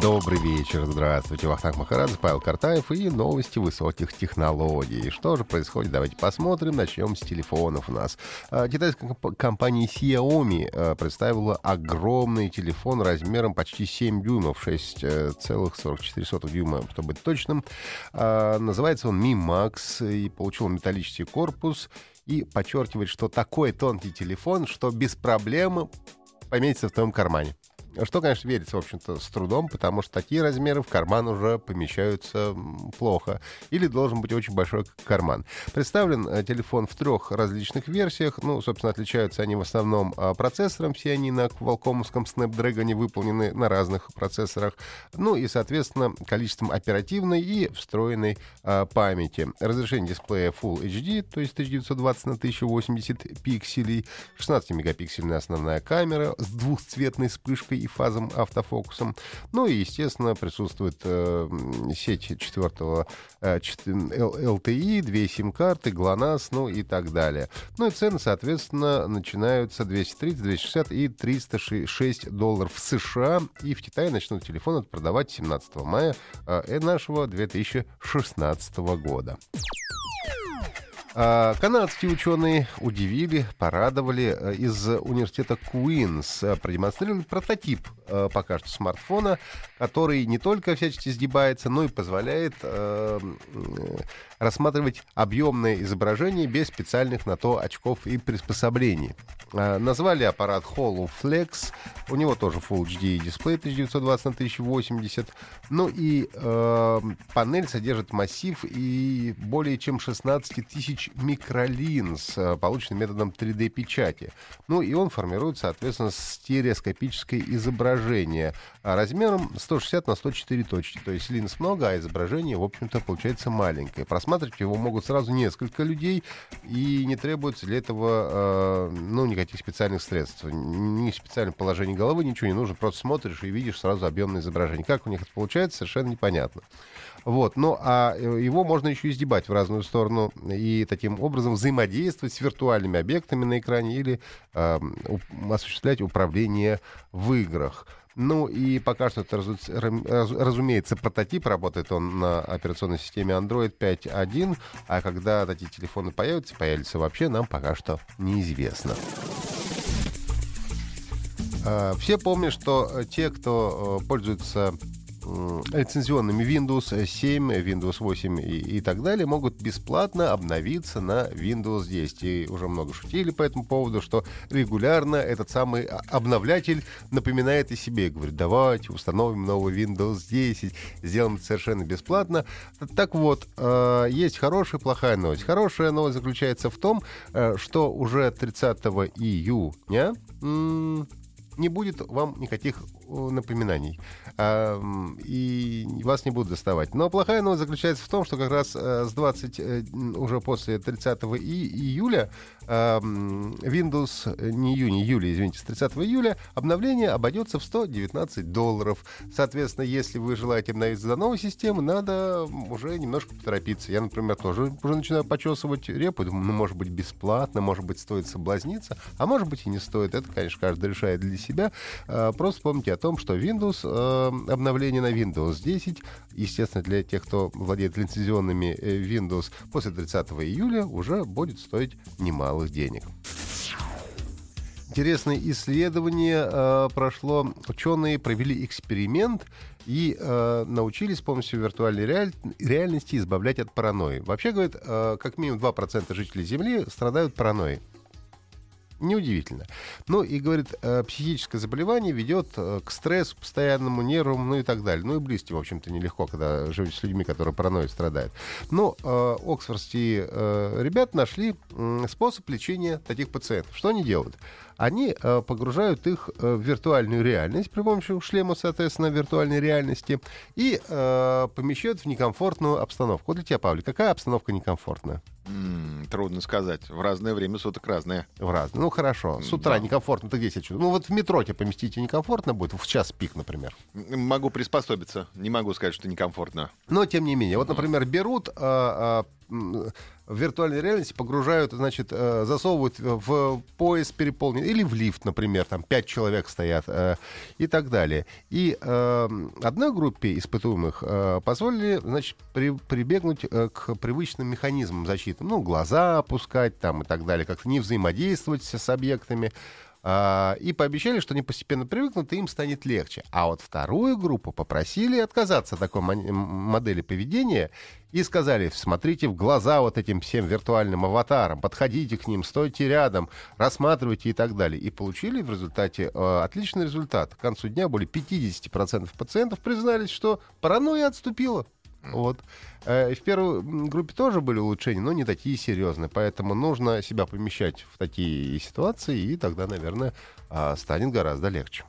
Добрый вечер, здравствуйте. Вахтанг Махарадзе, Павел Картаев и новости высоких технологий. Что же происходит? Давайте посмотрим. Начнем с телефонов у нас. А, китайская компания Xiaomi а, представила огромный телефон размером почти 7 дюймов, 6,44 дюйма, чтобы быть точным. А, называется он Mi Max и получил металлический корпус и подчеркивает, что такой тонкий телефон, что без проблем поместится в твоем кармане. Что, конечно, верится, в общем-то, с трудом, потому что такие размеры в карман уже помещаются плохо. Или должен быть очень большой карман. Представлен э, телефон в трех различных версиях. Ну, собственно, отличаются они в основном а, процессором. Все они на Qualcomm'ском Snapdragon выполнены на разных процессорах. Ну и, соответственно, количеством оперативной и встроенной а, памяти. Разрешение дисплея Full HD, то есть 1920 на 1080 пикселей. 16-мегапиксельная основная камера с двухцветной вспышкой и фазом автофокусом. Ну и, естественно, присутствует э, сеть четвертого э, LTE, две сим-карты, GLONASS, ну и так далее. Ну и цены, соответственно, начинаются 230, 260 и 306 долларов в США. И в Китае начнут телефоны продавать 17 мая э, нашего 2016 года. А, канадские ученые удивили, порадовали. Э, из университета Куинс э, продемонстрировали прототип э, пока что смартфона, который не только всячески сгибается, но и позволяет рассматривать объемное изображение без специальных на то очков и приспособлений. Назвали аппарат HoloFlex. У него тоже Full HD дисплей 1920 на 1080. Ну и э, панель содержит массив и более чем 16 тысяч микролинз, э, полученных методом 3D-печати. Ну и он формирует, соответственно, стереоскопическое изображение размером 160 на 104 точки. То есть линз много, а изображение, в общем-то, получается маленькое. Просматривать его могут сразу несколько людей, и не требуется для этого э, ну, никаких специальных средств. Ни специального положения головы, ничего не нужно. Просто смотришь и видишь сразу объемное изображение. Как у них это получается? совершенно непонятно. Вот. Ну, а э, его можно еще издебать в разную сторону и таким образом взаимодействовать с виртуальными объектами на экране или э, осуществлять управление в играх. Ну и пока что это, разумеется, прототип, работает он на операционной системе Android 5.1, а когда такие телефоны появятся, появятся вообще, нам пока что неизвестно. А, все помнят, что те, кто э, пользуется лицензионными Windows 7, Windows 8 и, и так далее могут бесплатно обновиться на Windows 10. И уже много шутили по этому поводу, что регулярно этот самый обновлятель напоминает о себе. Говорит, давайте установим новый Windows 10, сделаем это совершенно бесплатно. Так вот, э, есть хорошая и плохая новость. Хорошая новость заключается в том, э, что уже 30 июня не будет вам никаких напоминаний. И вас не будут доставать. Но плохая новость заключается в том, что как раз э, с 20, э, уже после 30 июля Windows, э, не июня, июля, извините, с 30 июля обновление обойдется в 119 долларов. Соответственно, если вы желаете обновиться за новую систему, надо уже немножко поторопиться. Я, например, тоже уже начинаю почесывать репу. Думаю, ну, может быть, бесплатно, может быть, стоит соблазниться, а может быть и не стоит. Это, конечно, каждый решает для себя. А, просто помните о том, что Windows, э, обновление на Windows 10, естественно, для тех, кто владеет лицензионными э, Windows, после 30 июля уже будет стоить немалых денег. Интересное исследование э, прошло. Ученые провели эксперимент и э, научились с помощью виртуальной реаль... реальности избавлять от паранойи. Вообще, говорят, э, как минимум 2% жителей Земли страдают паранойей. Неудивительно. Ну и, говорит, э, психическое заболевание ведет э, к стрессу постоянному, нервам, ну и так далее. Ну и близким, в общем-то, нелегко, когда живете с людьми, которые паранойей страдают. Но э, оксфордские э, ребята нашли э, способ лечения таких пациентов. Что они делают? они э, погружают их э, в виртуальную реальность при помощи шлема, соответственно, виртуальной реальности и э, помещают в некомфортную обстановку. Вот для тебя, Павлик, какая обстановка некомфортная? Трудно сказать. В разное время суток разное. В разное. Ну хорошо. С утра Да. некомфортно. Ты где себя чувствуешь? Ну вот в метро тебя поместите некомфортно будет, в час пик, например. Могу приспособиться. Не могу сказать, что некомфортно. Но тем не менее, вот, например, берут а, а, в виртуальной реальности, погружают, значит, э, засовывают в поезд переполненный или в лифт, например, там пять человек стоят э, и так далее. И э, одной группе испытуемых позволили, значит, при- прибегнуть к привычным механизмам защиты, ну, глаза опускать там и так далее, как-то не взаимодействовать с объектами. А, и пообещали, что они постепенно привыкнут, и им станет легче. А вот вторую группу попросили отказаться от такой модели поведения и сказали, смотрите в глаза вот этим всем виртуальным аватарам, подходите к ним, стойте рядом, рассматривайте и так далее. И получили в результате э, отличный результат. К концу дня более 50% пациентов признались, что паранойя отступила. Вот. Э, В первой группе тоже были улучшения, но не такие серьезные. Поэтому нужно себя помещать в такие ситуации, и тогда, наверное, а, станет гораздо легче.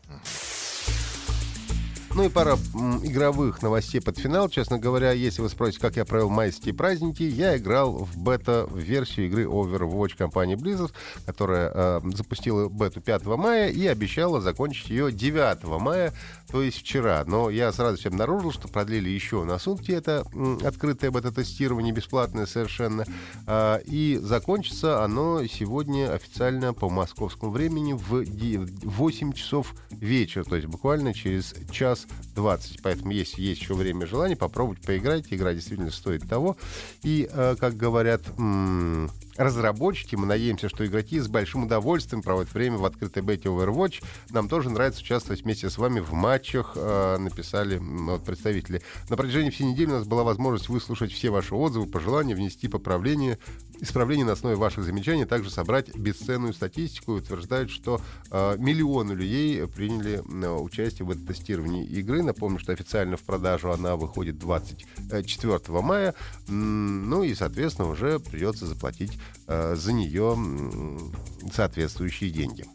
Ну и пара м, игровых новостей под финал. Честно говоря, если вы спросите, как я провел майские праздники, я играл в бета-версию игры Overwatch компании Blizzard, которая э, запустила бету 5 мая и обещала закончить ее 9 мая, то есть вчера. Но я сразу всем обнаружил, что продлили еще на сутки это м, открытое бета-тестирование, бесплатное совершенно. А, и закончится оно сегодня официально по московскому времени в 8 часов вечера, то есть буквально через час 20. Поэтому если есть еще время и желание, попробовать поиграть. Игра действительно стоит того. И, э, как говорят разработчики, мы надеемся, что игроки с большим удовольствием проводят время в открытой бете Overwatch. Нам тоже нравится участвовать вместе с вами в матчах, э, написали вот, представители. На протяжении всей недели у нас была возможность выслушать все ваши отзывы, пожелания, внести поправления, исправления на основе ваших замечаний, также собрать бесценную статистику и утверждают, что э, миллионы людей приняли э, участие в этом тестировании игры. Напомню, что официально в продажу она выходит 24 мая. М, Ну и, соответственно, уже придется заплатить э, за нее соответствующие деньги.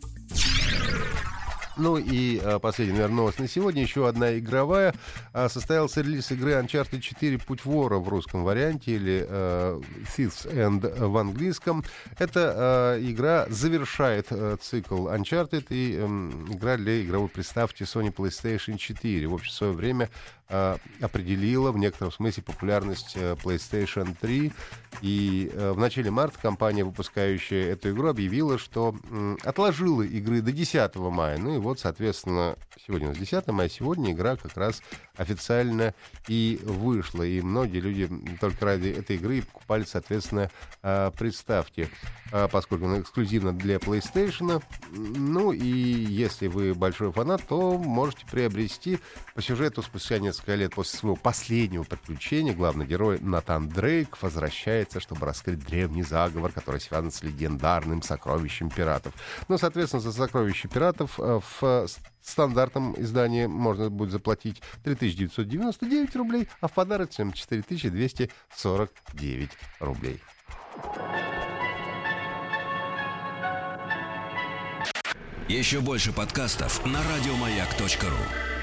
Ну и э, последняя, наверное, новость на сегодня. Еще одна игровая. А, состоялся релиз игры Uncharted 4 «Путь вора» в русском варианте или э, Thieves End в английском. Эта э, игра завершает э, цикл Uncharted и эм, игра для игровой приставки Sony PlayStation 4. В общем, в свое время э, определила в некотором смысле популярность э, PlayStation 3. И э, в начале марта компания, выпускающая эту игру, объявила, что м, отложила игры до 10 мая. Ну и вот, соответственно, сегодня у нас 10 мая, сегодня игра как раз официально и вышла. И многие люди только ради этой игры покупали, соответственно, э, приставки, э, поскольку она эксклюзивна для PlayStation. Ну и если вы большой фанат, то можете приобрести по сюжету спустя несколько лет после своего последнего приключения главный герой Натан Дрейк возвращается, чтобы раскрыть древний заговор, который связан с легендарным сокровищем пиратов. Ну, соответственно, за сокровище пиратов э, в э, стандартном издании можно будет заплатить 3999 рублей, а в подарочном 4249 рублей. Еще больше подкастов на радиомаяк.ру.